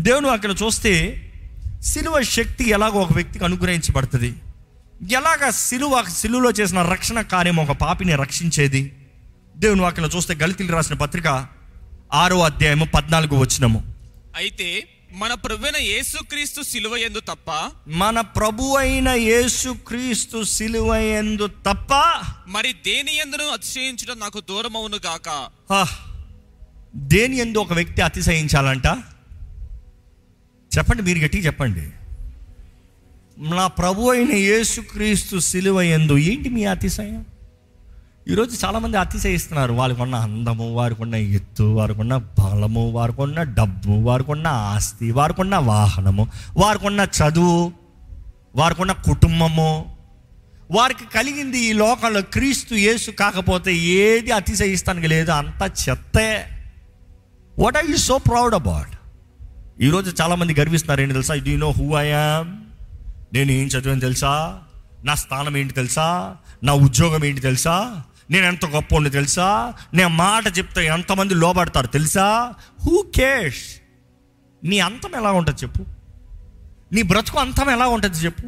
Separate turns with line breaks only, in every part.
దేవుని అక్కడ చూస్తే సిలువ శక్తి ఎలాగో ఒక వ్యక్తికి అనుగ్రహించబడుతుంది. ఎలాగ సిలువ సిలువలో చేసిన రక్షణ కార్యం ఒక పాపిని రక్షించేది? దేవుని వాక్యలో చూస్తే గలితీలు రాసిన పత్రిక ఆరో అధ్యాయము పద్నాలుగు వచ్చినము
అయితే మన ప్రభువైన యేసుక్రీస్తు సిలువ ఎందు తప్ప
మన ప్రభు అయిన యేసుక్రీస్తు సిలువ ఎందు తప్ప
మరి దేని ఎందును అతిశయించడం నాకు దూరమవును గాక?
ఆ, దేని ఎందు ఒక వ్యక్తి అతిశయించాలంట? చెప్పండి మీరు గట్టిగా చెప్పండి. నా ప్రభు అయిన యేసుక్రీస్తు సిలువ ఎందు ఏంటి మీ అతిశయం? ఈరోజు చాలామంది అతిశయిస్తున్నారు. వాళ్ళకు ఉన్న అందము వారికి ఉన్న ఎత్తు వారికి ఉన్న బలము వారికి ఉన్న డబ్బు వారికి ఉన్న ఆస్తి వారికి ఉన్న వాహనము వారికి ఉన్న చదువు వారికి ఉన్న కుటుంబము. వారికి కలిగింది ఈ లోకంలో క్రీస్తు యేసు కాకపోతే ఏది అతిశయిస్తానికి లేదు అంత చెత్తే. What are you so proud about ఈరోజు చాలామంది గర్విస్తున్నారు. ఏంటి తెలుసా? డూ నో హూ ఐఆమ్ నేను ఏం చదివాను తెలుసా? నా స్థానం ఏంటి తెలుసా? నా ఉద్యోగం ఏంటి తెలుసా? నేను ఎంత గొప్ప ఉండి తెలుసా? నేను మాట చెప్తే ఎంతమంది లోబడతారు తెలుసా? హూ కేర్స్ నీ అంతం ఎలా ఉంటుంది చెప్పు. నీ బ్రతుకు అంతం ఎలా ఉంటుంది చెప్పు.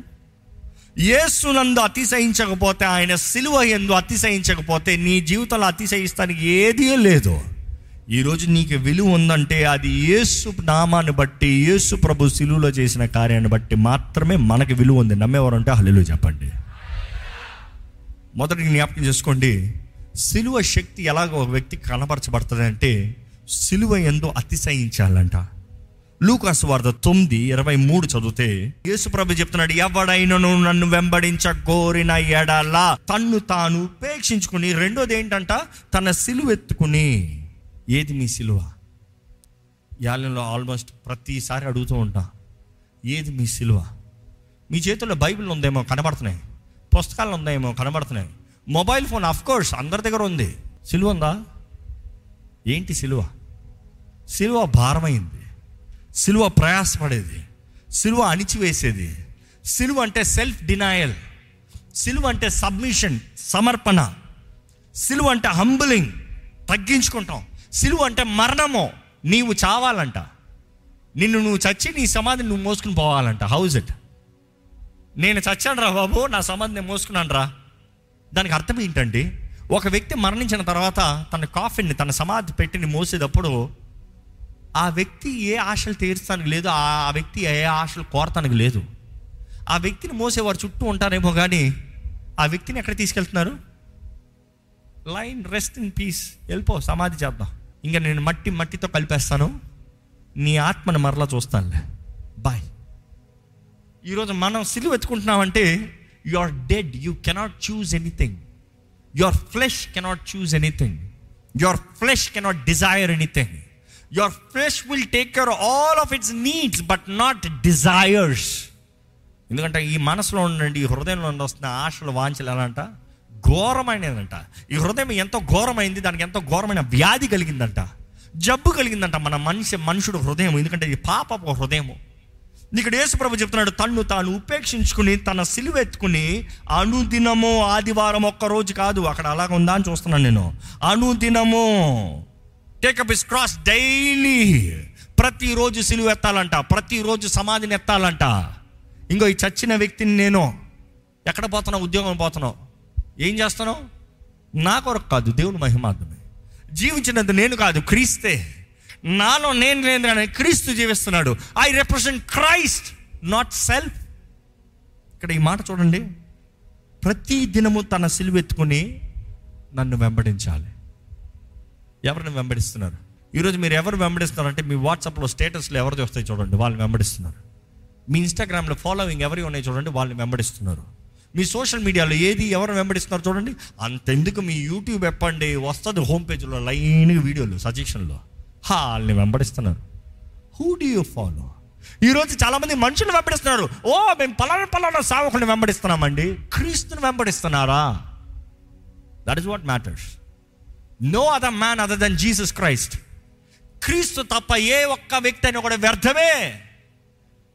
యేసునందు అతిశయించకపోతే ఆయన సిలువ ఎందు అతిశయించకపోతే నీ జీవితంలో అతిశయిస్తానికి ఏదీ లేదు. ఈరోజు నీకు విలువ ఉందంటే అది యేసు నామాన్ని బట్టి యేసు ప్రభు సిలువలో చేసిన కార్యాన్ని బట్టి మాత్రమే మనకి విలువ ఉంది. నమ్మేవారు అంటే హల్లు చెప్పండి. మొదటి జ్ఞాపకం చేసుకోండి. సిలువ శక్తి ఎలాగో ఒక వ్యక్తి కనపరచబడుతుంది అంటే సిలువ ఎందు అతిశయించాలంట. లూకాస్ వార్త తొమ్మిది ఇరవై మూడు చదివితే యేసుప్రభు చెప్తున్నాడు ఎవడైనను నన్ను వెంబడించ కోరిన ఎడలా తన్ను తాను ఉపేక్షించుకుని రెండోది ఏంటంట? తన సిలువెత్తుకుని. ఎత్తుకుని ఏది మీ సిలువ? యాలంలో ఆల్మోస్ట్ ప్రతిసారి అడుగుతూ ఉంటా ఏది మీ సిలువ? మీ చేతుల్లో బైబిల్ ఉందేమో కనబడుతున్నాయి పుస్తకాలు ఉందేమో కనబడుతున్నాయి మొబైల్ ఫోన్ అఫ్ కోర్స్ అందరి దగ్గర ఉంది. సిలువ ఉందా? ఏంటి సిలువ? సిలువ భారమైంది సిలువ ప్రయాసపడేది సిలువ అణిచివేసేది సిలువ అంటే సెల్ఫ్ డినాయల్ సిలువ అంటే సబ్మిషన్ సమర్పణ సిలువ అంటే హంబులింగ్ తగ్గించుకుంటాం. సిలువ అంటే మరణము నీవు చావాలంట. నిన్ను నువ్వు చచ్చి నీ సమాధిని నువ్వు మోసుకుని పోవాలంట. హౌజ్ ఇట్ నేను చచ్చాను రా బాబు నా సమాధిని నేను మోసుకున్నాను రా. దానికి అర్థం ఏంటండి ఒక వ్యక్తి మరణించిన తర్వాత తన కాఫీని తన సమాధి పెట్టిని మోసేటప్పుడు ఆ వ్యక్తి ఏ ఆశలు తీర్చడానికి లేదు ఆ ఆ వ్యక్తి ఏ ఆశలు కోరతానికి లేదు. ఆ వ్యక్తిని మోసేవారు చుట్టూ ఉంటారేమో కానీ ఆ వ్యక్తిని ఎక్కడ తీసుకెళ్తున్నారు? లైన్ రెస్ట్ ఇన్ పీస్ వెళ్ళిపో సమాధి చేద్దాం. ఇంకా నేను మట్టి మట్టితో కలిపేస్తాను. నీ ఆత్మను మరలా చూస్తానులే. బాయ్ ఈరోజు మనం సిలువ ఎత్తుకుంటున్నామంటే you are dead you cannot choose anything your flesh cannot choose anything your flesh cannot desire anything your flesh will take care all of its needs but not desires ఎందుకంటే ఈ మనసులో ఉండండి ఈ హృదయంలో నుండి వస్తున్న ఆశలు వాంఛలు ఎలా ఘోరమైనదంట. ఈ హృదయం ఎంతో ఘోరమైంది దానికి ఎంతో ఘోరమైన వ్యాధి కలిగిందంట. జబ్బు కలిగిందంట మన మనిషి మనుషుడు హృదయం. ఎందుకంటే ఇది పాపపు హృదయము. ఇక్కడ యేసుప్రభు చెప్తున్నాడు తన్ను తాను ఉపేక్షించుకుని తన సిలువెత్తుకుని అనుదినము ఆదివారం ఒక్క రోజు కాదు. అక్కడ అలాగ ఉందా అని చూస్తున్నాను నేను. అనుదినము. టేకప్ ఇస్ క్రాస్ డైలీ ప్రతిరోజు సిలువ ఎత్తాలంట ప్రతిరోజు సమాధిని ఎత్తాలంట. ఇంకో ఈ చచ్చిన వ్యక్తిని నేను ఎక్కడ పోతున్నావు? ఉద్యోగం పోతున్నావు? ఏం చేస్తున్నావు? నా కొరకు కాదు దేవుని మహిమార్థమే జీవించినంత నేను కాదు క్రీస్తే. నాలో నేను లేని కానీ క్రీస్తు జీవిస్తున్నాడు. I represent Christ not self ఇక్కడ ఈ మాట చూడండి. ప్రతి దినము తన సిలువెత్తుకుని నన్ను వెంబడించాలి. ఎవరిని వెంబడిస్తున్నారు? ఈరోజు మీరు ఎవరు వెంబడిస్తున్నారు అంటే మీ వాట్సాప్లో స్టేటస్లు ఎవరు చూస్తాయి చూడండి వాళ్ళని వెంబడిస్తున్నారు. మీ ఇన్స్టాగ్రామ్లో ఫాలోయింగ్ ఎవరి ఉన్నాయి చూడండి వాళ్ళని వెంబడిస్తున్నారు. మీ సోషల్ మీడియాలో ఏది ఎవరు వెంబడిస్తున్నారు చూడండి. అంతెందుకు మీ యూట్యూబ్ ఎప్పండి వస్తుంది హోమ్ పేజ్లో లైన్ వీడియోలు సజెషన్లో హా వాళ్ళని వెంబడిస్తున్నారు హూ డూ యూ ఫాలో ఈరోజు చాలామంది మనుషులు వెంబడిస్తున్నారు. ఓ మేము పలానా పలానా సావకుని వెంబడిస్తున్నామండి. క్రీస్తుని వెంబడిస్తున్నారా? That is what matters no other man other than Jesus Christ క్రీస్తు తప్ప ఏ ఒక్క వ్యక్తి అయినా కూడా వ్యర్థమే.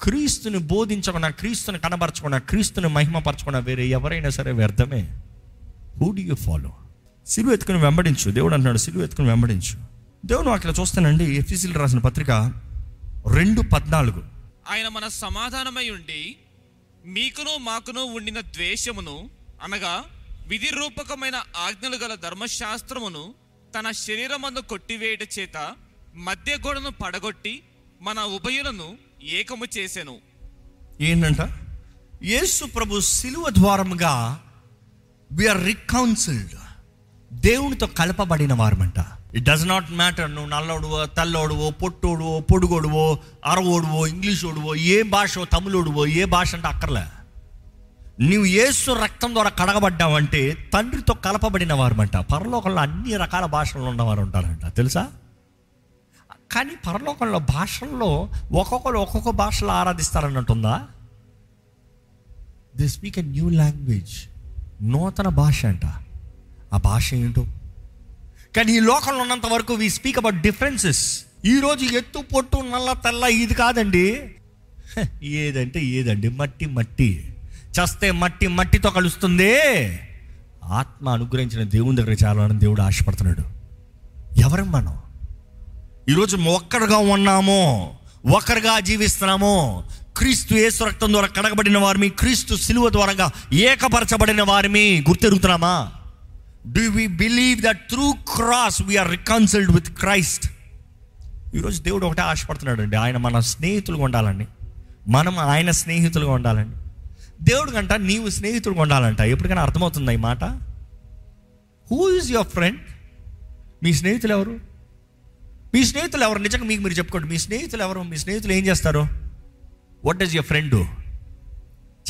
క్రీస్తుని బోధించకుండా క్రీస్తుని కనబరచకుండా క్రీస్తుని మహిమపరచకుండా వేరే ఎవరైనా సరే వ్యర్థమే. హూ డి యూ ఫాలో సిలువ ఎత్తుకుని వెంబడించు. దేవుడు అంటున్నాడు సిలువ ఎత్తుకుని వెంబడించు. దేవుడు అక్కడ చూస్తానండి ఎఫీసీలు రాసిన పత్రిక రెండు పద్నాలుగు.
ఆయన మన సమాధానమై ఉండి మీకును మాకును ఉండిన ద్వేషమును అనగా విధి రూపకమైన ఆజ్ఞలు గల ధర్మశాస్త్రమును తన శరీరమందు కొట్టివేయట చేత మధ్య గోడను పడగొట్టి మన ఉభయులను ఏకము చేసెను.
ఏంటంట? యేసు ప్రభు శిలువ ద్వారముగా విఆర్ రికౌన్సిల్డ్ దేవునితో కలపబడిన వారమంట. ఇట్ డస్ నాట్ మ్యాటర్ నువ్వు నల్లోడువో తెల్లోడువో పొట్టోడువో పొడుగోడువో అరవోడువో ఇంగ్లీషోడువో ఏ భాష తమిళోడువో ఏ భాష అంటే అక్కర్లే. నీవు యేసు రక్తం ద్వారా కడగబడ్డావంటే తండ్రితో కలపబడిన వారమంట. పరలోకంలో అన్ని రకాల భాషలు ఉన్నవారు ఉంటారంట. తెలుసా? కానీ పరలోకంలో భాషల్లో ఒక్కొక్కరు ఒక్కొక్క భాషలో ఆరాధిస్తారన్నట్టుందా? They speak a new language నూతన భాష అంట. ఆ భాష ఏంటో? కానీ ఈ లోకంలో ఉన్నంత వరకు వి స్పీక్ అబౌట్ డిఫరెన్సెస్ ఈరోజు ఎత్తు పొట్టు నల్ల తెల్ల ఇది కాదండి. ఏదంటే ఏదండి? మట్టి మట్టి. చస్తే మట్టి మట్టితో కలుస్తుంది. ఆత్మ అనుగ్రహించిన దేవుని దగ్గర చాలా దేవుడు ఆశపడుతున్నాడు. ఎవరం మనం? ఈరోజు ఒక్కరుగా ఉన్నాము ఒకరుగా జీవిస్తున్నాము. క్రీస్తు యేసు రక్తం ద్వారా కడగబడిన వారిని క్రీస్తు సిలువ ద్వారా ఏకపరచబడిన వారిని గుర్తెరుగుతున్నామా? Do we believe that through cross we are reconciled with Christ ఈరోజు దేవుడు ఒకటే ఆశపడుతున్నాడు అండి ఆయన మన స్నేహితులుగా ఉండాలండి. మనం ఆయన స్నేహితులుగా ఉండాలండి. దేవుడు కంట నీవు స్నేహితులుగా ఉండాలంట. ఎప్పటికైనా అర్థమవుతుందా ఈ మాట? హూ ఈజ్ యువర్ ఫ్రెండ్ మీ స్నేహితులు ఎవరు? మీ స్నేహితులు ఎవరు? నిజంగా మీకు మీరు చెప్పుకోండి. మీ స్నేహితులు ఎవరు? మీ స్నేహితులు ఏం చేస్తారు? వాట్ డస్ యువర్ ఫ్రెండ్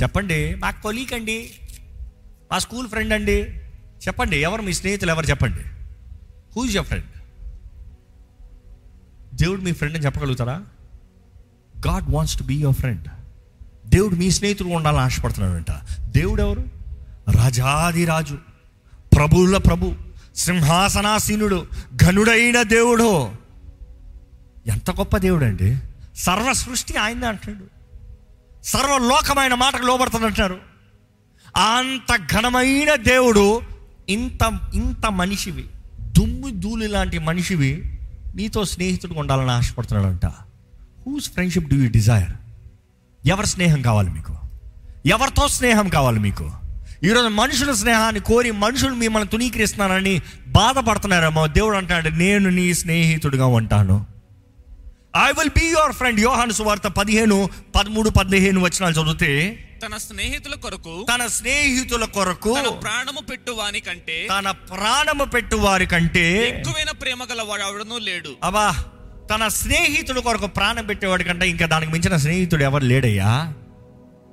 చెప్పండి. మా కొలీక్ అండి. మా స్కూల్ ఫ్రెండ్ అండి. చెప్పండి. ఎవరు? మీ స్నేహితులు ఎవరు? చెప్పండి. హూజ్ యువర్ ఫ్రెండ్ దేవుడు మీ ఫ్రెండ్ అని చెప్పగలుగుతారా? God wants to be your friend దేవుడు మీ స్నేహితుడు ఉండాలని ఆశపడుతున్నాడంట. దేవుడు ఎవరు? రాజాది రాజు. ప్రభువుల ప్రభు. సింహాసనాసీనుడు. ఘనుడైన దేవుడు. ఎంత గొప్ప దేవుడు అండి సర్వ సృష్టి ఆయనే అంటాడు. సర్వలోకమైన మాటకు లోబడుతుందంటారు. అంత ఘనమైన దేవుడు ఇంత ఇంత మనిషివి. దుమ్ము ధూళి లాంటి మనిషివి నీతో స్నేహితుడు ఉండాలని ఆశపడుతున్నాడంట. Whose friendship do you desire ఎవరి స్నేహం కావాలి మీకు? ఎవరితో స్నేహం కావాలి మీకు? ఈరోజు మనుషుల స్నేహాన్ని కోరి మనుషులు మిమ్మల్ని తునీకరిస్తున్నారని బాధపడుతున్నారేమో దేవుడు అంటాడు నేను నీ స్నేహితుడిగా ఉంటాను. I will be your friend యోహాను సువార్త పదిహేను పదమూడు పదిహేను వచనాలు చదివితే
తన స్నేహితుల కొరకు
తన స్నేహితుల కొరకు
ప్రాణము పెట్టువాని కంటే
తన ప్రాణము పెట్టు వారి కంటే
ఎక్కువైన ప్రేమ గల వాడెవడనూ లేడు.
అబ్బా తన స్నేహితుల కొరకు ప్రాణం పెట్టేవాడి కంటే ఇంకా దానికి మించిన స్నేహితుడు ఎవరు లేడయ్యా?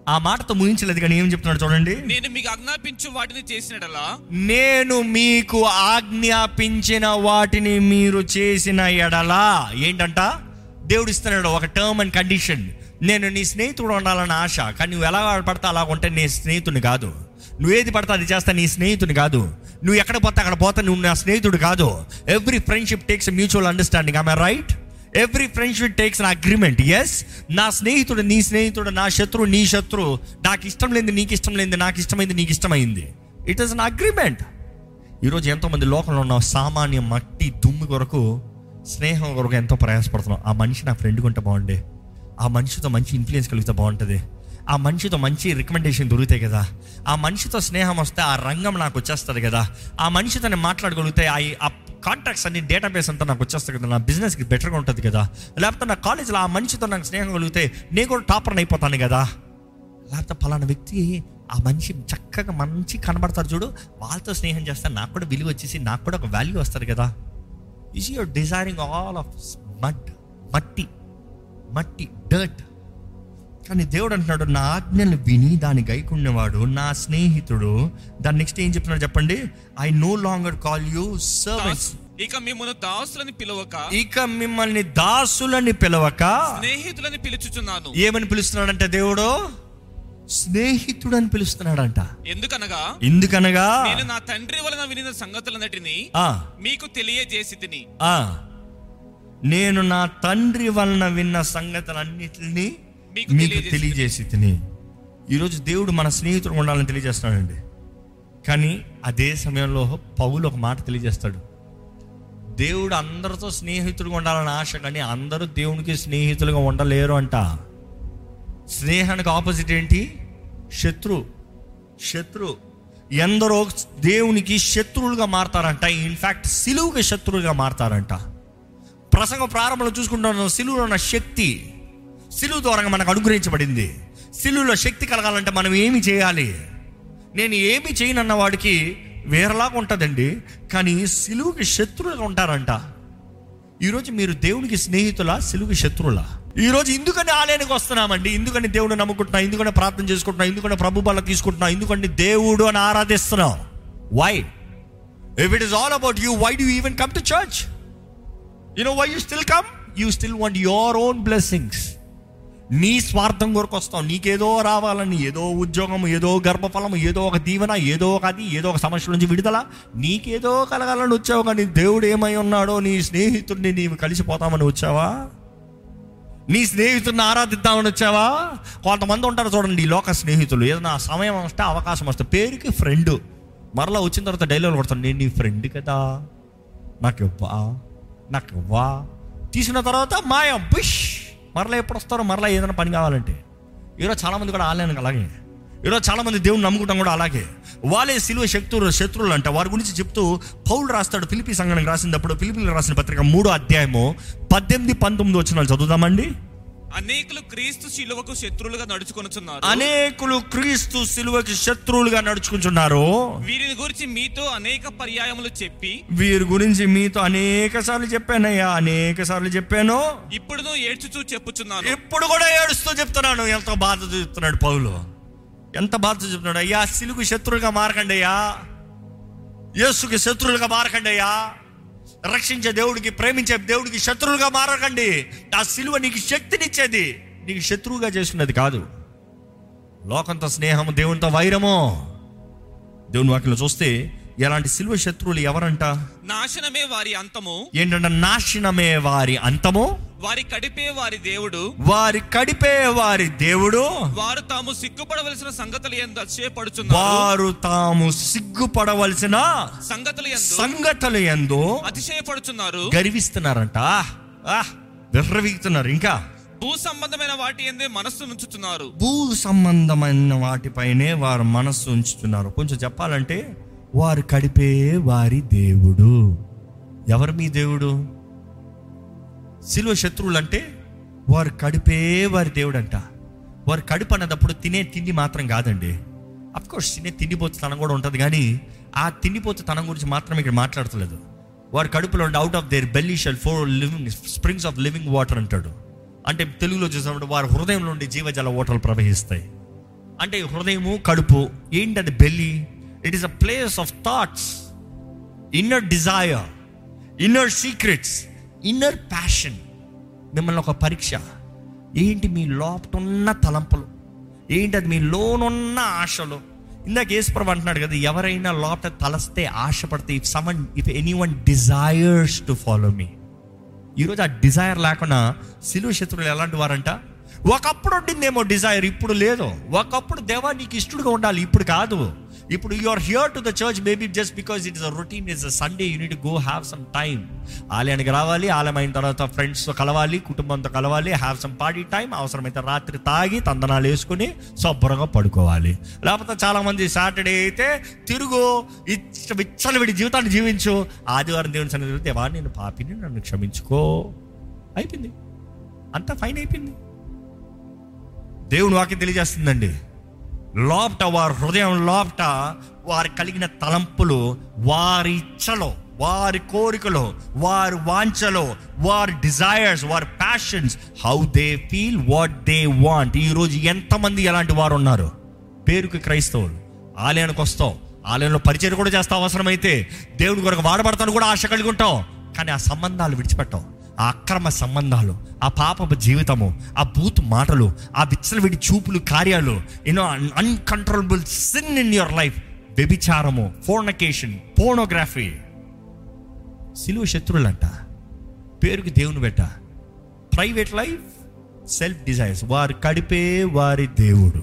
ఆ మాటతో ముగించలేదు కానీ ఏం చెప్తున్నాడు చూడండి.
నేను మీకు ఆజ్ఞాపించు వాటిని చేసినడలా
నేను మీకు ఆజ్ఞాపించిన వాటిని మీరు చేసిన ఎడలా ఏంటంట? దేవుడు ఇస్తున్నాడు ఒక టర్మ్ అండ్ కండిషన్ నేను నీ స్నేహితుడు ఉండాలని ఆశ కానీ నువ్వు ఎలా పడతా అలా ఉంటే నీ స్నేహితుని కాదు. నువ్వు ఏది పడతా అది చేస్తా నీ స్నేహితుని కాదు. నువ్వు ఎక్కడ పోతే అక్కడ పోతా నువ్వు నా స్నేహితుడు కాదు. Every friendship takes mutual understanding I right every friendship takes an agreement yes నా స్నేహితుడు నీ స్నేహితుడు నా శత్రువు నీ శత్రువు. నాకు ఇష్టం లేదు నీకు ఇష్టం లేదు నాకు ఇష్టమైంది నీకు ఇష్టమైంది. ఇట్ ఈస్ అన్ అగ్రిమెంట్ ఈరోజు ఎంతోమంది లోకంలో ఉన్న సామాన్య మట్టి దుమ్ము కొరకు స్నేహం కొరకు ఎంతో ప్రయాసపడుతున్నాం. ఆ మనిషి నా ఫ్రెండ్ ఉంటే బాగుండే. ఆ మనిషితో మంచి ఇన్ఫ్లుయెన్స్ కలిగితే బాగుంటుంది. ఆ మనిషితో మంచి రికమెండేషన్ దొరుకుతాయి కదా. ఆ మనిషితో స్నేహం వస్తే ఆ రంగం నాకు వచ్చేస్తుంది కదా. ఆ మనిషితో నేను మాట్లాడగలిగితే ఆ ఆ కాంటాక్ట్స్ అన్ని డేటాబేస్ అంతా నాకు వచ్చేస్తుంది కదా. నా బిజినెస్కి బెటర్గా ఉంటుంది కదా. లేకపోతే నా కాలేజీలో ఆ మనిషితో నాకు స్నేహం కలిగితే నేను కూడా టాపర్ని అయిపోతాను కదా. లేకపోతే పలానా వ్యక్తి ఆ మనిషి చక్కగా మంచి కనబడతారు చూడు. వాళ్ళతో స్నేహం చేస్తే నాకు కూడా విలువ వచ్చేసి నాకు కూడా ఒక వాల్యూ వస్తుంది కదా. Is your desiring all of mud మట్టి మట్టి డర్ట్ కానీ దేవుడు అంటున్నాడు నా ఆజ్ఞలు విని దాన్ని గైకున్నవాడు నా స్నేహితుడు. దాని నెక్స్ట్ ఏం చెప్తున్నాడు చెప్పండి? I no longer call you servants
ఇక మిమ్మల్ని దాసులని పిలవక
ఇక మిమ్మల్ని దాసులని పిలవక
స్నేహితులని పిలుచుచున్నాను.
ఏమని పిలుస్తున్నాడంటే దేవుడు? స్నేహితుడు అని పిలుస్తున్నాడంట.
ఎందుకనగా?
ఎందుకనగా?
నేను నా తండ్రి వలన వినిన సంగతులన్నిటిని
ఆ,
మీకు తెలియజేసి తిని
నేను నా తండ్రి వలన విన్న సంగతులన్నిటిని
మీకు తెలియజేసి
తిని ఈరోజు దేవుడు మన స్నేహితుడు ఉండాలని తెలియజేస్తున్నాడండి. కానీ అదే సమయంలో పౌలు ఒక మాట తెలియజేస్తాడు. దేవుడు అందరితో స్నేహితుడుగా ఉండాలని ఆశ కానీ అందరూ దేవునికి స్నేహితులుగా ఉండలేరు అంట. స్నేహానికి ఆపోజిట్ ఏంటి? శత్రు. శత్రు. ఎందరో దేవునికి శత్రువులుగా మారతారంట. ఇన్ఫ్యాక్ట్ సిలువుకి శత్రువులుగా మారతారంట. ప్రసంగ ప్రారంభంలో చూసుకుంటున్న సిలువులో ఉన్న శక్తి. సిలువు ద్వారా మనకు అనుగ్రహించబడింది. సిలువులో శక్తి కలగాలంటే మనం ఏమి చేయాలి? నేను ఏమి చేయనన్న వాడికి వేరేలాగా ఉంటుందండి. కానీ సిలువుకి శత్రువులుగా ఉంటారంట. ఈరోజు మీరు దేవునికి స్నేహితులా సిలువుకి శత్రువులా? ఈరోజు ఎందుకని ఆలయానికి వస్తున్నామండి. ఎందుకని దేవుడు నమ్ముకుంటున్నా ఎందుకని ప్రార్థన చేసుకుంటున్నా ఎందుకని ప్రభు బల తీసుకుంటున్నా ఎందుకంటే దేవుడు అని ఆరాధిస్తున్నాం. Why if it is all about you why do even come to church you know why you still come you still want your own blessings నీ స్వార్థం కొరకు వస్తావు నీకేదో రావాలని ఏదో ఉద్యోగం ఏదో గర్భఫలం ఏదో ఒక దీవెన ఏదో ఒక అది ఏదో ఒక సమస్య నుంచి విడుదల. నీకేదో కలగాలని వచ్చావు కానీ దేవుడు ఏమై ఉన్నాడో నీ స్నేహితుడిని నీవు కలిసిపోతామని వచ్చావా? నీ స్నేహితుడిని ఆరాధిద్దామని వచ్చావా? కొంతమంది ఉంటారు చూడండి ఈ లోక స్నేహితులు. ఏదైనా సమయం వస్తే అవకాశం వస్తే పేరుకి ఫ్రెండ్ మరలా వచ్చిన తర్వాత డైలాగ్ కొడతాను నేను నీ ఫ్రెండ్ కదా. నాకు ఇవ్వా నాకు ఇవ్వా తీసిన తర్వాత మాయం బుష్! మరలా ఎప్పుడు వస్తారో మరలా ఏదైనా పని కావాలంటే. ఈరోజు చాలామంది కూడా ఆన్లైన్ అలాగే. ఈరోజు చాలామంది దేవుని నమ్ముకుంటాం కూడా అలాగే. వాళ్ళే సిలువ శత్రువులు శత్రువులు అంట వారి గురించి చెప్తూ పౌలు రాస్తాడు ఫిలిపి సంఘానికి రాసినప్పుడు ఫిలిపిలకు రాసిన పత్రిక మూడో అధ్యాయము పద్దెనిమిది పంతొమ్మిది వచ్చిన చదువుదామండి.
అనేకులు క్రీస్తు శిలువకు శత్రువులుగా నడుచుకొనుచున్నారు.
అనేకులు క్రీస్తు సిలువకి శత్రువులుగా నడుచుకుంటున్నారు
వీరిని గురించి మీతో అనేక పర్యాయములు చెప్పి
వీరి గురించి మీతో అనేక సార్లు చెప్పానయ్యా అనేక సార్లు చెప్పాను.
ఇప్పుడును ఏడ్చుచూ చెప్పుచున్నాను.
ఇప్పుడు కూడా ఏడుస్తూ చెప్తున్నాను. ఎంత బాధతో చెప్తున్నాడు పౌలు. ఎంత బాధతో చెప్తున్నాడు అయ్యా సిలుకు శత్రువులుగా మారకండి అయ్యా. యేసుకి శత్రువులుగా మారకండి అయ్యా. రక్షించే దేవుడికి ప్రేమించే దేవుడికి శత్రువులుగా మారకండి. ఆ సిలువ నీకు శక్తినిచ్చేది. నీకు శత్రువుగా చేసుకున్నది కాదు. లోకంతో స్నేహము దేవునితో వైరము. దేవుని వాక్యంలో చూస్తే ఎలాంటి సిలువ శత్రువులు ఎవరంట?
నాశనమే వారి అంతము.
ఏంటంటే నాశనమే వారి అంతము.
వారి కడిపే వారి దేవుడు.
వారి కడిపే వారి దేవుడు.
వారు తాము సిగ్గుపడవలసిన సంగతులు ఎందు అతిశయపడుచున్నారు.
వారు తాము సిగ్గుపడవలసిన
సంగతులు ఎందు
సంగతులు ఎందు
అతిశయపడుచున్నారు.
గర్విస్తున్నారంట. విర్రవీగుతున్నారు ఇంకా.
భూ సంబంధమైన వాటి ఎందే మనస్సు నుంచుతున్నారు.
భూ సంబంధమైన వాటిపైనే వారు మనస్సు ఉంచుతున్నారు. కొంచెం చెప్పాలంటే వారు కడిపే వారి దేవుడు. ఎవరు మీ దేవుడు? శిలువ శత్రువులు అంటే వారు కడిపే వారి దేవుడు అంట వారు కడుపు అన్నదప్పుడు తినే తిండి మాత్రం కాదండి. అఫ్కోర్స్ తినే తిండిపోతుతనం కూడా ఉంటుంది కానీ ఆ తిండిపోతుతనం గురించి మాత్రం ఇక్కడ మాట్లాడతలేదు. వారి కడుపులో out of their belly shall for living springs of living water అంటాడు. అంటే తెలుగులో చూసినప్పుడు వారి హృదయంలో ఉండే జీవజల ఓటలు ప్రవహిస్తాయి. అంటే హృదయము కడుపు ఏంటది belly it is a place of thoughts inner desire inner secrets inner passion మిమ్మల్ని ఒక పరీక్ష. ఏంటి మీ లోపట ఉన్న తలంపులు? ఏంటి అది మీ లోనున్న ఆశలు? ఇందాక ఏసుప్రభు అంటున్నాడు కదా ఎవరైనా లోపట తలస్తే ఆశపడితే if someone if anyone desires to follow మీ ఈరోజు ఆ డిజైర్ లేకుండా శిలువ శత్రువులు ఎలాంటి వారంట? ఒకప్పుడు ఉండిందేమో డిజైర్ ఇప్పుడు లేదు. ఒకప్పుడు దేవా నీకు ఇష్టడుగా ఉండాలి ఇప్పుడు కాదు. ఇప్పుడు you are here to the church maybe just because it is a routine is a Sunday you need go have some time ఆలయానికి రావాలి ఆలయం అయిన తర్వాత ఫ్రెండ్స్తో కలవాలి కుటుంబంతో కలవాలి హ్యావ్ సమ్ పార్టీ టైం అవసరమైతే రాత్రి తాగి తందనాలు వేసుకుని శుభ్రంగా పడుకోవాలి. లేకపోతే చాలామంది సాటర్డే అయితే తిరుగు ఇచ్చ విచ్చలవిడి జీవితాన్ని జీవించు. ఆదివారం దేవుని సన్నిధిలో దేవా నేను పాపిని నన్ను క్షమించుకో. అయిపోయింది. అంతా ఫైన్ అయిపోయింది. దేవుని వాక్యం తెలియజేస్తుందండి. లోపట వారి హృదయం లోపట వారు కలిగిన తలంపులు వారి ఇచ్చలో వారి కోరికలో వారి వాంఛలో వారి డిజైర్స్ వారి passions how they feel what they want ఈరోజు ఎంతమంది ఎలాంటి వారు ఉన్నారు? పేరుకి క్రైస్తవులు. ఆలయానికి వస్తావు ఆలయంలో పరిచయం కూడా చేస్తావు అవసరమైతే దేవుడి కొరకు వాడబడతాను కూడా ఆశ కలిగి ఉంటావు కానీ ఆ సంబంధాలు విడిచిపెట్టావు ఆ అక్రమ సంబంధాలు ఆ పాపపు జీవితము ఆ బూత్ మాటలు ఆ విచ్చలవిడి చూపులు కార్యాలు you know uncontrollable sin in your life వ్యభిచారము ఫోర్నకేషన్ పోర్నోగ్రఫీ సిలువ శత్రువులంట. పేరుకి దేవుని పెట్ట ప్రైవేట్ లైఫ్ సెల్ఫ్ డిజైర్స్ వారు కడిపే వారి దేవుడు.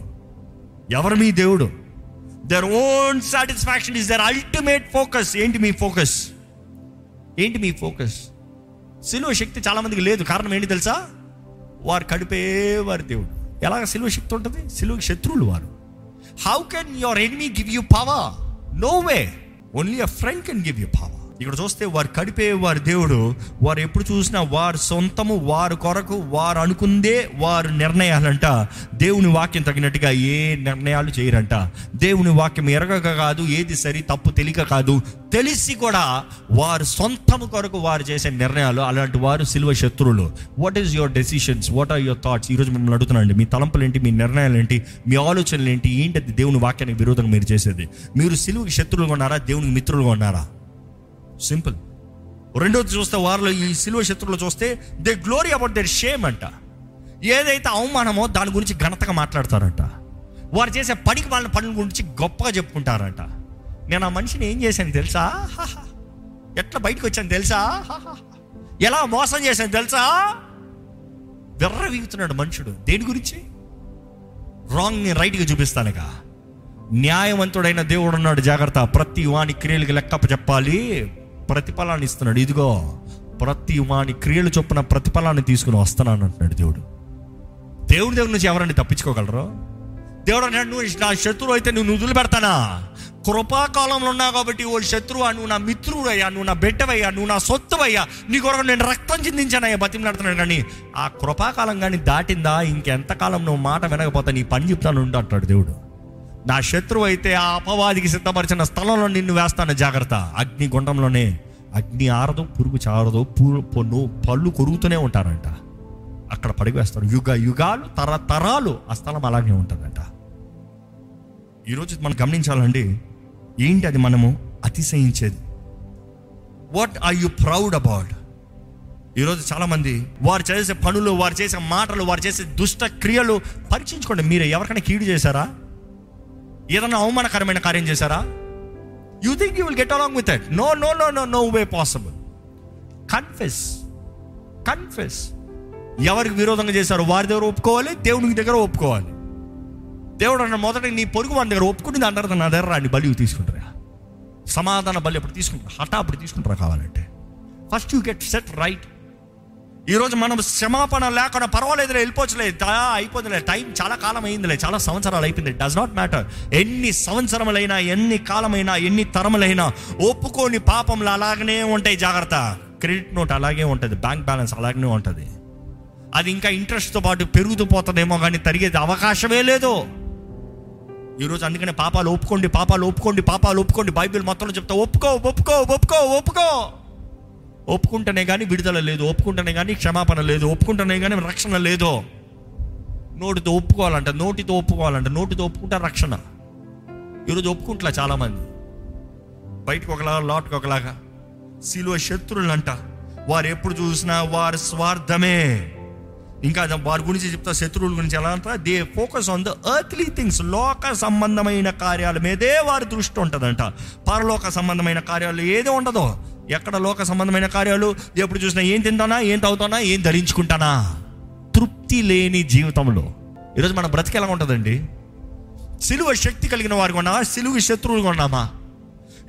ఎవరు మీ దేవుడు? Their own satisfaction is their ultimate focus ఏంటి మీ ఫోకస్ ఏంటి మీ ఫోకస్ సిలువ శక్తి చాలా మందికి లేదు. కారణం ఏంటి తెలుసా? వారు కడిపే వారి దేవుడు. ఎలాగ సిలువ శక్తి ఉంటుంది? సిలువ శత్రువులు వారు. How can your enemy give you power no way only a friend can give you power ఇక్కడ చూస్తే వారు కడిపే వారి దేవుడు. వారు ఎప్పుడు చూసినా వారు సొంతము వారు కొరకు వారు అనుకుందే వారు నిర్ణయాలంట. దేవుని వాక్యం తగినట్టుగా ఏ నిర్ణయాలు చేయరంట. దేవుని వాక్యం ఎరగక కాదు ఏది సరి తప్పు తెలియక కాదు. తెలిసి కూడా వారు సొంతము కొరకు వారు చేసే నిర్ణయాలు అలాంటి వారు సిల్వ శత్రువులు. What is your decisions what are your thoughts ఈరోజు మిమ్మల్ని అడుగుతున్నాండి మీ తలంపులు ఏంటి మీ నిర్ణయాలు ఏంటి మీ ఆలోచనలు ఏంటి ఏంటి దేవుని వాక్యానికి విరోధంగా మీరు చేసేది? మీరు సిలువకి శత్రువులుగా ఉన్నారా? దేవునికి మిత్రులుగా ఉన్నారా? సింపుల్ రెండోది చూస్తే వారిలో ఈ సిలువ శత్రువులు చూస్తే they glory about their shame అంట. ఏదైతే అవమానమో దాని గురించి ఘనతగా మాట్లాడతారంట. వారు చేసే పనికి వాళ్ళ పనుల గురించి గొప్పగా చెప్పుకుంటారంట. నేను ఆ మనిషిని ఏం చేశాను తెలుసా? ఎట్లా బయటకు వచ్చాను తెలుసా? ఎలా మోసం చేశాను తెలుసా? వెర్ర వీగుతున్నాడు మనుషుడు. దేని గురించి? రాంగ్ని రైట్గా చూపిస్తానుగా. న్యాయవంతుడైన దేవుడు ఉన్నాడు. జాగ్రత్త. ప్రతి వాని క్రియలకు లెక్కప్ప చెప్పాలి. ప్రతిఫలాన్ని ఇస్తున్నాడు. ఇదిగో ప్రతి వాని క్రియలు చొప్పున ప్రతిఫలాన్ని తీసుకుని వస్తున్నాను అంటున్నాడు దేవుడు. దేవుడి దగ్గర నుంచి ఎవరండి తప్పించుకోగలరు? దేవుడు అన్నాడు నువ్వు నా శత్రువు అయితే నువ్వు నుదులు పెడతానా కృపాకాలంలో ఉన్నావు కాబట్టి ఓ శత్రువు నువ్వు నా మిత్రుడయ్యా నువ్వు నా బిడ్డవయ్యా నువ్వు నా సొత్తువయ్యా నీ కొరకు నేను రక్తం చిందించానయ్యా బతిమలాడుతున్నాను. కానీ ఆ కృపాకాలం కానీ దాటిందా? ఇంకెంతకాలం నువ్వు మాట వినకపోతే నీ పని చెప్తాను అంటాడు దేవుడు. నా శత్రువు అయితే ఆ అపవాదికి సిద్ధపరిచిన స్థలంలో నిన్ను వేస్తాను జాగ్రత్త. అగ్ని గుండంలోనే అగ్ని ఆరదు పురుగు చారదు పొన్ను పళ్ళు కొరుగుతూనే ఉంటారంట. అక్కడ పడిగి వేస్తారు యుగ యుగాలు తరతరాలు ఆ స్థలం అలాగే ఉంటుందంట. ఈరోజు మనం గమనించాలండి ఏంటి అది మనము అతిశయించేది? What are you proud about ఈరోజు చాలామంది వారు చేసే పనులు వారు చేసే మాటలు వారు చేసే దుష్ట క్రియలు పరీక్షించుకోండి మీరు ఎవరికైనా కీడు చేశారా? ఏదైనా అవమానకరమైన కార్యం చేశారా? You think you will get along with it no no no no no way possible confess confess ఎవరికి విరోధంగా చేశారో వారి దగ్గర ఒప్పుకోవాలి దేవునికి దగ్గర ఒప్పుకోవాలి. దేవుడు అన్న మొదట నీ పొరుగు వాడి దగ్గర ఒప్పుకుని అంటారు నా దగ్గర రాని బలి తీసుకుంటారా? సమాధాన బలి అప్పుడు తీసుకుంటారు? హఠా అప్పుడు తీసుకుంటారా కావాలంటే? First you get set right ఈరోజు మనం క్షమాపణ లేకుండా పర్వాలేదులే వెళ్ళిపోవచ్చులే. దా, అయిపోతుందిలే టైం చాలా కాలం అయిందిలే చాలా సంవత్సరాలు అయిపోయింది. డస్ నాట్ మ్యాటర్ ఎన్ని సంవత్సరములైనా ఎన్ని కాలమైనా ఎన్ని తరములైనా ఒప్పుకోని పాపంలో అలాగనే ఉంటాయి జాగ్రత్త. క్రెడిట్ నోట్ అలాగే ఉంటుంది బ్యాంక్ బ్యాలెన్స్ అలాగనే ఉంటుంది. అది ఇంకా ఇంట్రెస్ట్తో పాటు పెరుగుతూ పోతుందేమో కానీ తరిగేది అవకాశమే లేదు. ఈరోజు అందుకనే పాపాలు ఒప్పుకోండి పాపాలు ఒప్పుకోండి పాపాలు ఒప్పుకోండి. బైబిల్ మొత్తంలో చెప్తా ఒప్పుకో ఒప్పుకో ఒప్పుకో ఒప్పుకో. ఒప్పుకుంటేనే కానీ విడుదల లేదు ఒప్పుకుంటేనే కానీ క్షమాపణ లేదు ఒప్పుకుంటేనే కానీ రక్షణ లేదు. నోటితో ఒప్పుకోవాలంట నోటితో ఒప్పుకోవాలంట నోటితో ఒప్పుకుంటే రక్షణ. ఈరోజు ఒప్పుకుంటలే చాలామంది. బయటకు ఒకలాగా లోటుకు ఒకలాగా. సిలువ శత్రువులు అంట వారు ఎప్పుడు చూసినా వారి స్వార్థమే. ఇంకా వారి గురించి చెప్తా శత్రువుల గురించి ఎలా అంటారా they focus on the earthly things లోక సంబంధమైన కార్యాల మీదే వారి దృష్టి ఉంటుందంట. పరలోక సంబంధమైన కార్యాలు ఏదో ఉండదో ఎక్కడ లోక సంబంధమైన కార్యాలు? ఎప్పుడు చూసినా ఏం తింటానా ఏం తాగుతానా ఏం ధరించుకుంటానా? తృప్తి లేని జీవితంలో. ఈరోజు మన బ్రతికి ఎలా ఉంటుందండి? సిలువ శక్తి కలిగిన వారు కొన్నామా? సిలువ శత్రువులు ఉన్నామా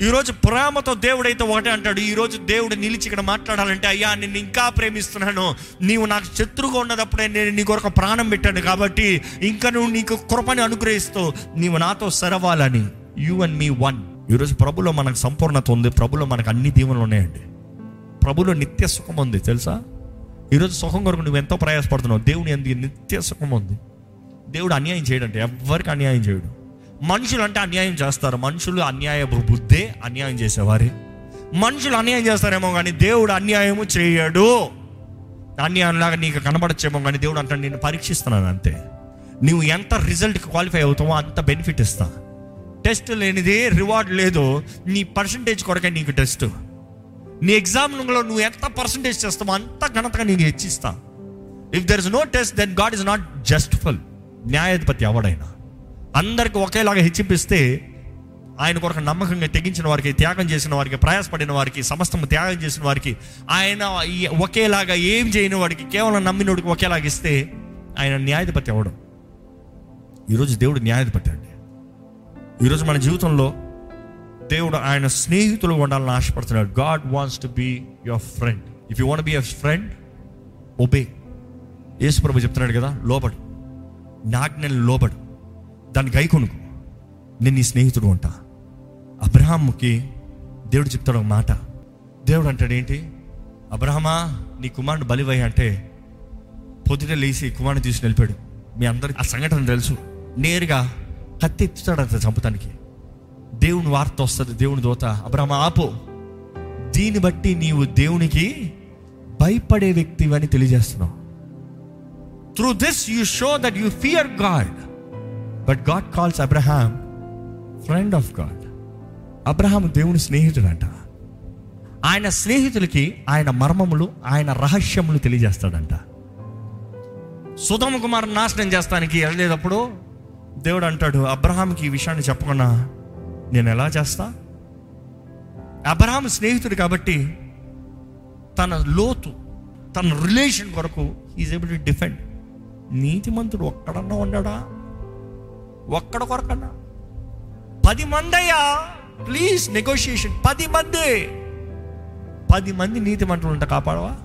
ఈరోజు ప్రేమతో దేవుడైతే ఒకటే అంటాడు. ఈరోజు దేవుడు నిలిచి ఇక్కడ మాట్లాడాలంటే అయ్యా నేను ఇంకా ప్రేమిస్తున్నాను. నీవు నాకు శత్రువుగా ఉన్నదప్పుడే నేను నీ కొరకు ప్రాణం పెట్టాను కాబట్టి ఇంకా నువ్వు నీకు కృపని అనుగ్రహిస్తూ నీవు నాతో సరవాలని. యు అండ్ మీ వన్ ఈరోజు ప్రభులో మనకు సంపూర్ణత ఉంది. ప్రభులో మనకు అన్ని దీవెనలు ఉన్నాయండి. ప్రభులో నిత్య సుఖం ఉంది. తెలుసా? ఈరోజు సుఖం కొరకు నువ్వు ఎంతో ప్రయాసపడుతున్నావు. దేవుని ఎందుకు నిత్య సుఖం ఉంది. దేవుడు అన్యాయం చేయడంటే ఎవ్వరికి అన్యాయం చేయడు. మనుషులు అంటే అన్యాయం చేస్తారు. మనుషులు అన్యాయ బుద్ధే అన్యాయం చేసేవారే. మనుషులు అన్యాయం చేస్తారేమో కానీ దేవుడు అన్యాయము చేయడు. అన్యాయంలాగా నీకు కనబడచ్చేమో కానీ దేవుడు అంటాడు నేను పరీక్షిస్తున్నాను అంతే. నువ్వు ఎంత రిజల్ట్కి క్వాలిఫై అవుతావో అంత బెనిఫిట్ ఇస్తా. టెస్ట్ లేనిదే రివార్డ్ లేదు. నీ పర్సంటేజ్ కొరకే నీకు టెస్ట్. నీ ఎగ్జామ్లో నువ్వు ఎంత పర్సంటేజ్ చేస్తావో అంత ఘనతగా నీకు హెచ్చిస్తా. If there is no test then God is not justful న్యాయాధిపతి ఎవడైనా. అందరికి ఒకేలాగా హెచ్చింపిస్తే ఆయన కొరకు నమ్మకంగా తెగించిన వారికి త్యాగం చేసిన వారికి ప్రయాసపడిన వారికి సమస్తము త్యాగం చేసిన వారికి ఆయన ఈ ఒకేలాగా ఏం చేయని వాడికి కేవలం నమ్మినోడికి ఒకేలాగా ఇస్తే ఆయన న్యాయాధిపతి అవడం ఈరోజు దేవుడు న్యాయాధిపతి అండి. ఈరోజు మన జీవితంలో దేవుడు ఆయన స్నేహితులు ఉండాలని ఆశపడుతున్నాడు. God wants to be your friend if you want be your friend obey యేసుప్రభు చెప్తున్నాడు కదా లోబడు. నాజ్ఞలు లోబడు. దాన్ని గైకొనుకు నేను నీ స్నేహితుడు ఉంటా. అబ్రహాముకి దేవుడు చెప్తాడు ఒక మాట. దేవుడు అంటాడు ఏంటి? అబ్రహమా నీ కుమారుడు బలివై అంటే పొద్దుట లేచి కుమారుని తీసుకుని వెళ్ళిపోయాడు. మీ అందరికి ఆ సంఘటన తెలుసు. నేరుగా కత్తి ఎత్తుతాడు అంత దేవుని వార్త వస్తుంది దేవుని దోత. అబ్రహ్మ ఆపో. దీన్ని బట్టి నీవు దేవునికి భయపడే వ్యక్తి అని తెలియజేస్తున్నావు. Through this you show that you fear God but God calls Abraham friend of God Abraham దేవుని స్నేహితుడంట. ఆయన స్నేహితులకి ఆయన మర్మములు ఆయన రహస్యములు తెలియజేస్తాడంట. సుధమ కుమార్ నాశనం చేస్తానికి వెళ్ళేటప్పుడు దేవుడు అంటాడు అబ్రహాంకి ఈ విషయాన్ని చెప్పకుండా నేను ఎలా చేస్తా? అబ్రహాం స్నేహితుడు కాబట్టి తన లోతు తన రిలేషన్ కొరకు ఈజ్ ఏబుల్ టు డిఫెండ్ నీతిమంతుడు ఒక్కడన్నా ఉన్నాడా? ఒక్కడ కొరకన్నా. పది మంది అయ్యా ప్లీజ్ నెగోషియేషన్ పది మంది. పది మంది నీతి మంత్రులు ఉంటే కాపాడవా?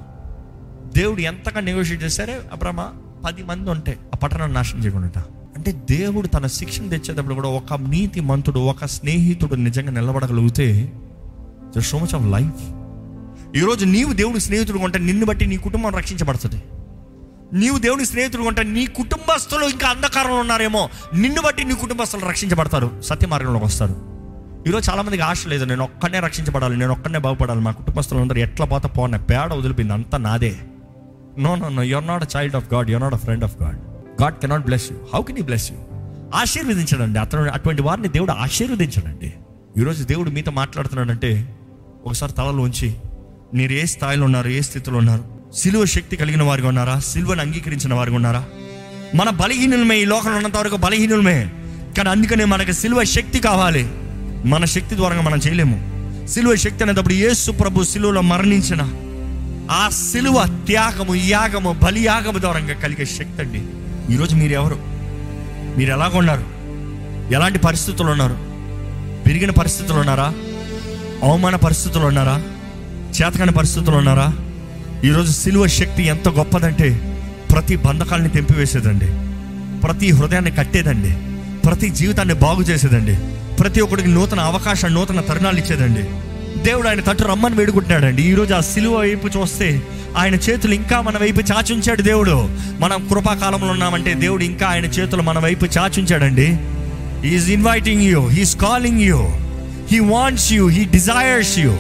దేవుడు ఎంతగా నెగోషియేట్ చేస్తారే అబ్రహ్మ? పది మంది ఉంటే ఆ పట్టణాన్ని నాశనం చేయకుండా అంటే దేవుడు తన శిక్షణ తెచ్చేటప్పుడు కూడా ఒక నీతి మంతుడు ఒక స్నేహితుడు నిజంగా నిలబడగలిగితే సో మచ్ ఆఫ్ లైఫ్ ఈరోజు నీవు దేవుని స్నేహితుడు కొంటే నిన్ను బట్టి నీ కుటుంబం రక్షించబడుతుంది. నీవు దేవుని స్నేహితుడు కొంటే నీ కుటుంబస్తులు ఇంకా అంధకారంలో ఉన్నారేమో నిన్ను బట్టి నీ కుటుంబస్తులు రక్షించబడతారు సత్య మార్గంలోకి వస్తారు. ఈరోజు చాలామందికి ఆశ లేదు నేను ఒక్కనే రక్షించబడాలి నేను ఒక్కనే బాగుపడాలి మా కుటుంబస్తులు అందరూ ఎట్లా పోతా పోనే పేడ వదిలిపోయింది అంతా నాదే. No no no your not a child of God your not a friend of God God cannot bless you how can you bless you ఆశీర్వదించడండి. అతను అటువంటి వారిని దేవుడు ఆశీర్వదించడండి. ఈరోజు దేవుడు మీతో మాట్లాడుతున్నాడంటే ఒకసారి తలలో ఉంచి మీరు ఏ స్థాయిలో ఉన్నారు? ఏ స్థితిలో ఉన్నారు? సిలువ శక్తి కలిగిన వారిగా ఉన్నారా? సిలువను అంగీకరించిన వారిగా ఉన్నారా? మన బలహీనులమే ఈ లోకంలో ఉన్నంత వరకు బలహీనులమే. కానీ అందుకనే మనకి సిలువ శక్తి కావాలి. మన శక్తి ద్వారా మనం చేయలేము. సిలువ శక్తి అనేటప్పుడు యేసు ప్రభు సిలువలో మరణించిన ఆ సిలువ త్యాగము యాగము బలియాగము ద్వారా కలిగే శక్తి అండి. ఈరోజు మీరెవరు? మీరు ఎలాగ ఉన్నారు ఎలాంటి పరిస్థితులు ఉన్నారు పెరిగిన పరిస్థితులు ఉన్నారా అవమాన పరిస్థితులు ఉన్నారా చేతకాని పరిస్థితులు ఉన్నారా ఈరోజు సిలువ శక్తి ఎంత గొప్పదంటే ప్రతి బంధకాలని తెంపివేసేదండి. ప్రతి హృదయాన్ని కట్టేదండి. ప్రతి జీవితాన్ని బాగు చేసేదండి ప్రతి ఒక్కడికి నూతన అవకాశం నూతన తరుణాలు ఇచ్చేదండి. దేవుడు ఆయన తట్టు రమ్మని వేడుకుంటున్నాడండి. ఈరోజు ఆ సిలువ వైపు చూస్తే ఆయన చేతులు ఇంకా మన వైపు చాచుంచాడు దేవుడు. మనం కృపాకాలంలో ఉన్నామంటే దేవుడు ఇంకా ఆయన చేతులు మన వైపు చాచుంచాడండి. Is inviting you he's calling you he wants you he desires you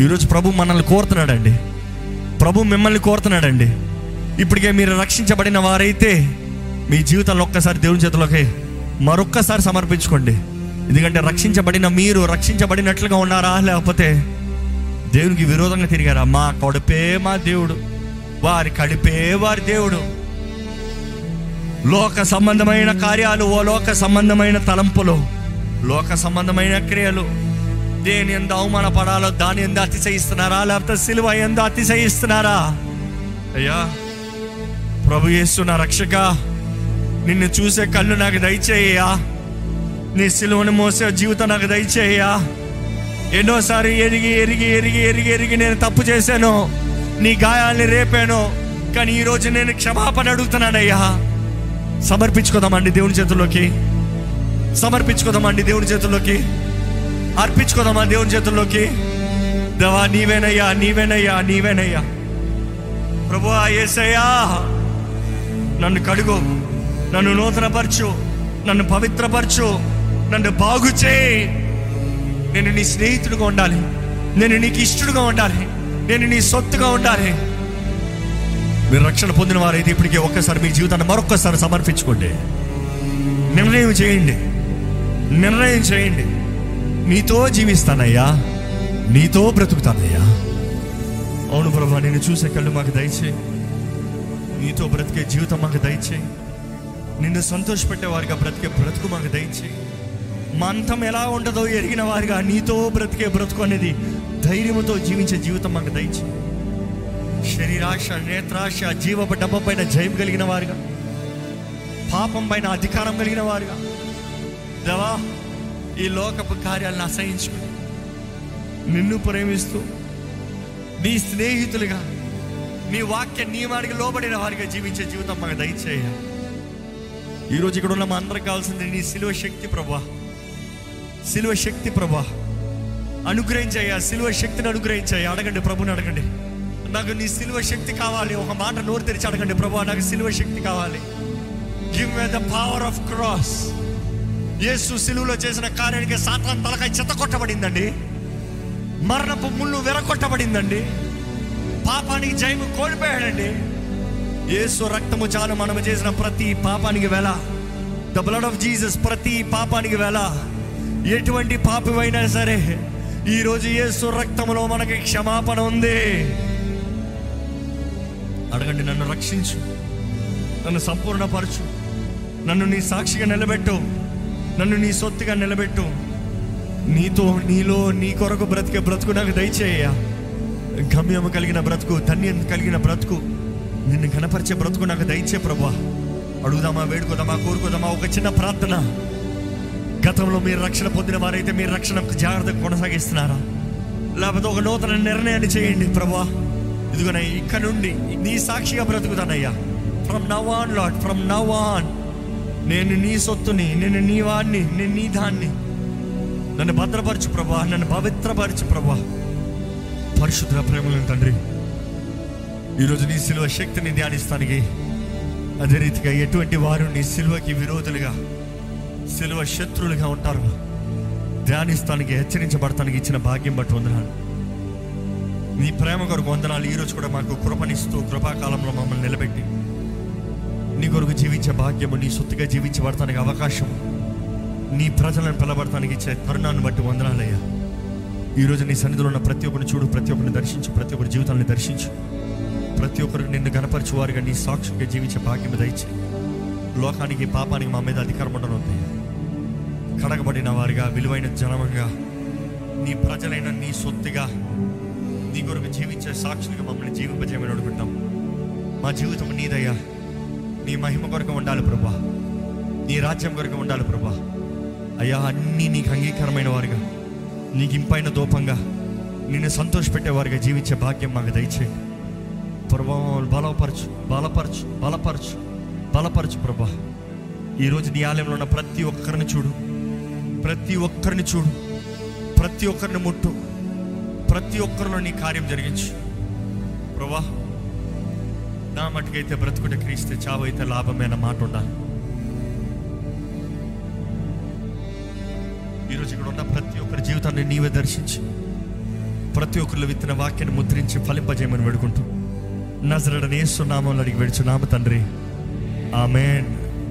ఈరోజు ప్రభు మనల్ని కోరుతున్నాడండి. ప్రభు మిమ్మల్ని కోరుతున్నాడండి. ఇప్పటికే మీరు రక్షించబడిన వారైతే మీ జీవితంలో ఒక్కసారి దేవుని చేతిలోకి మరొక్కసారి సమర్పించుకోండి. ఎందుకంటే రక్షించబడిన మీరు రక్షించబడినట్లుగా ఉన్నారా? లేకపోతే దేవునికి విరోధంగా తిరిగారా? మా కడుపే మా దేవుడు వారి కడిపే వారి దేవుడు. లోక సంబంధమైన కార్యాలు ఓ లోక సంబంధమైన తలంపులు లోక సంబంధమైన క్రియలు. దేని ఎంత అవమానపడాలో దాని ఎందు అతిశయిస్తున్నారా? లేకపోతే సిలువ ఎందు అతిశయిస్తున్నారా? అయ్యా ప్రభు చేస్తున్న రక్షక నిన్ను చూసే కళ్ళు నాకు దయచేయ్యా నీ సిలువను మోసే జీవితం నాకు దయచేయ్యా ఎన్నోసారి ఎరిగి ఎరిగి ఎరిగి ఎరిగి ఎరిగి నేను తప్పు చేశాను నీ గాయాల్ని రేపాను కానీ ఈరోజు నేను క్షమాపణ అడుగుతున్నానయ్యా సమర్పించుకోదామండి దేవుని చేతుల్లోకి సమర్పించుకోదామండి దేవుని చేతుల్లోకి అర్పించుకోదామా దేవుని చేతుల్లోకి దేవా నీవేనయ్యా నీవేనయ్యా నీవేనయ్యా ప్రభు ఏసయ్యా నన్ను కడుగు నన్ను నూతనపరచు నన్ను పవిత్రపరచు నన్ను బాగు చేయి. నేను నీ స్నేహితుడిగా ఉండాలి. నేను నీకు ఇష్టడుగా ఉండాలి. నేను నీ సొత్తుగా ఉండాలి. మీరు రక్షణ పొందిన వారైతే ఇప్పటికే ఒక్కసారి మీ జీవితాన్ని మరొక్కసారి సమర్పించుకోండి. నిర్ణయం చేయండి. నిర్ణయం చేయండి. నీతో జీవిస్తానయ్యా. నీతో బ్రతుకుతానయ్యా. అవును ప్రభా నేను చూసే కళ్ళు మాకు దయచేయి. నీతో బ్రతికే జీవితం మాకు దయచేయి. నిన్ను సంతోషపెట్టే వారిగా బ్రతికే బ్రతుకు మాకు దయచేయి. మా అంతం ఎలా ఉంటుందో ఎరిగిన వారిగా నీతో బ్రతికే బ్రతుకు అనేది ధైర్యంతో జీవించే జీవితం మాకు దయచి శరీరాశ నేత్రాశ జీవపు డబ్బ పైన జయం కలిగిన వారుగా పాపం పైన అధికారం కలిగిన వారుగా దేవా ఈ లోకపు కార్యాలను అసహించుకుని నిన్ను ప్రేమిస్తూ నీ స్నేహితులుగా నీ వాక్య నియమానికి లోబడిన వారిగా జీవించే జీవితం మాకు దయచేయ. ఈరోజు ఇక్కడ ఉన్న మా అందరికి కావాల్సింది నీ శిలువ శక్తి ప్రభా. సిలువ శక్తి ప్రభా. అనుగ్రహించయ్యా సిలువ శక్తిని అనుగ్రహించయ్యా. అడగండి ప్రభుని అడగండి. నాకు నీ సిలువ శక్తి కావాలి. ఒక మాట నోరు తెరిచి అడగండి ప్రభా నాకు సిలువ శక్తి కావాలి. Give me the power of cross యేసు సిలువలో చేసిన కార్యానికి సాతాన్ తలకాయ చెత్త కొట్టబడిందండి. మరణపు ముళ్ళు వెరకొట్టబడిందండి పాపానికి జయము కోల్పోయాడండి. యేసు రక్తము చాలు. మనము చేసిన ప్రతి పాపానికి వెల ద బ్లడ్ ఆఫ్ జీసస్ ప్రతి పాపానికి వెల ఎటువంటి పాపమైనా సరే ఈరోజు యేసు రక్తములో మనకి క్షమాపణ ఉంది. అడగండి నన్ను రక్షించు. నన్ను సంపూర్ణపరచు. నన్ను నీ సాక్షిగా నిలబెట్టు. నన్ను నీ సొత్తుగా నిలబెట్టు. నీతో నీలో నీ కొరకు బ్రతికే బ్రతుకు నాకు దయచేయ గమ్యము కలిగిన బ్రతుకు ధన్యం కలిగిన బ్రతుకు నిన్ను కనపరిచే బ్రతుకు నాకు దయచే ప్రభా అడుగుదామా వేడుకోదామా కోరుకోదామా ఒక చిన్న ప్రార్థన. గతంలో మీరు రక్షణ పొందిన వారైతే మీరు రక్షణ జాగ్రత్తగా కొనసాగిస్తున్నారా? లేకపోతే ఒక నూతన నిర్ణయాన్ని చేయండి ప్రభా. ఇదిగోనై ఇక్కడ నుండి నీ సాక్షిగా బ్రతుకుతానయ్యా. From now on Lord from now on నేను నీ సొత్తుని నేను నీ వాడిని నేను నీ దాన్ని నన్ను భద్రపరచు ప్రభా నన్ను పవిత్రపరచు ప్రభా. పరిశుద్ధ ప్రేమలను తండ్రి ఈరోజు నీ సిలువ శక్తిని ధ్యానిస్తానికి అదే రీతిగా ఎటువంటి వారు నీ సిలువకి విరోధులుగా సిలువ శత్రులుగా ఉంటారు. ధ్యానిస్తానికి హెచ్చరించబడతానికి ఇచ్చిన భాగ్యం బట్టి వందనాలు. నీ ప్రేమ కొరకు వందనాలు. ఈరోజు కూడా మాకు కృపనిస్తూ కృపాకాలంలో మమ్మల్ని నిలబెట్టి నీ కొరకు జీవించే భాగ్యము నీ సొత్తుగా జీవించబడతానికి అవకాశం నీ ప్రజలను పిలబడటానికి ఇచ్చే తరుణాన్ని బట్టి వందనాలయ్యా. ఈరోజు నీ సన్నిధిలో ఉన్న ప్రతి ఒక్కరిని చూడు ప్రతి ఒక్కరిని దర్శించు ప్రతి ఒక్కరి జీవితాన్ని దర్శించు. ప్రతి ఒక్కరికి నిన్ను గనపరచువారుగా నీ సాక్షిగా జీవించే భాగ్యం దయచే లోకానికి పాపానికి మా మీద అధికారం ఉండనుంది కడగబడిన వారిగా విలువైన జనమంగా నీ ప్రజలైన నీ సొత్తుగా నీ కొరకు జీవించే సాక్షులుగా మమ్మల్ని జీవింపజేయమని అడుగుతాం మా జీవితం నీదయ్యా. నీ మహిమ కొరకు ఉండాలి ప్రభా. నీ రాజ్యం కొరకు ఉండాలి ప్రభా. అయ్యా అన్నీ నీకు అంగీకారమైన వారుగా నీకు ఇంపైన దూపంగా నిన్ను సంతోషపెట్టే వారిగా జీవించే భాగ్యం మాకు దయచేయండి. ప్రభావం బలపరచు బలపరచు బలపరచు బలపరచు ప్రభా. ఈరోజు నీ ఆలయంలో ఉన్న ప్రతి ఒక్కరిని చూడు. ప్రతి ఒక్కరిని చూడు. ప్రతి ఒక్కరిని ముట్టు. ప్రతి ఒక్కరిలో నీ కార్యం జరిగించు. ప్రభా నా మటుకైతే బ్రతుకుట క్రీస్తే చావైతే లాభమైన మాట ఉండాలి. ఈరోజు ఇక్కడ ఉన్న ప్రతి ఒక్కరి జీవితాన్ని నీవే దర్శించి. ప్రతి ఒక్కరిలో విత్తిన వాక్యాన్ని ముద్రించి ఫలింపజేయమని వేడుకుంటూ. నజరడని నామంలో అడిగి వెడుచు నామ తండ్రి. ఆమెన్.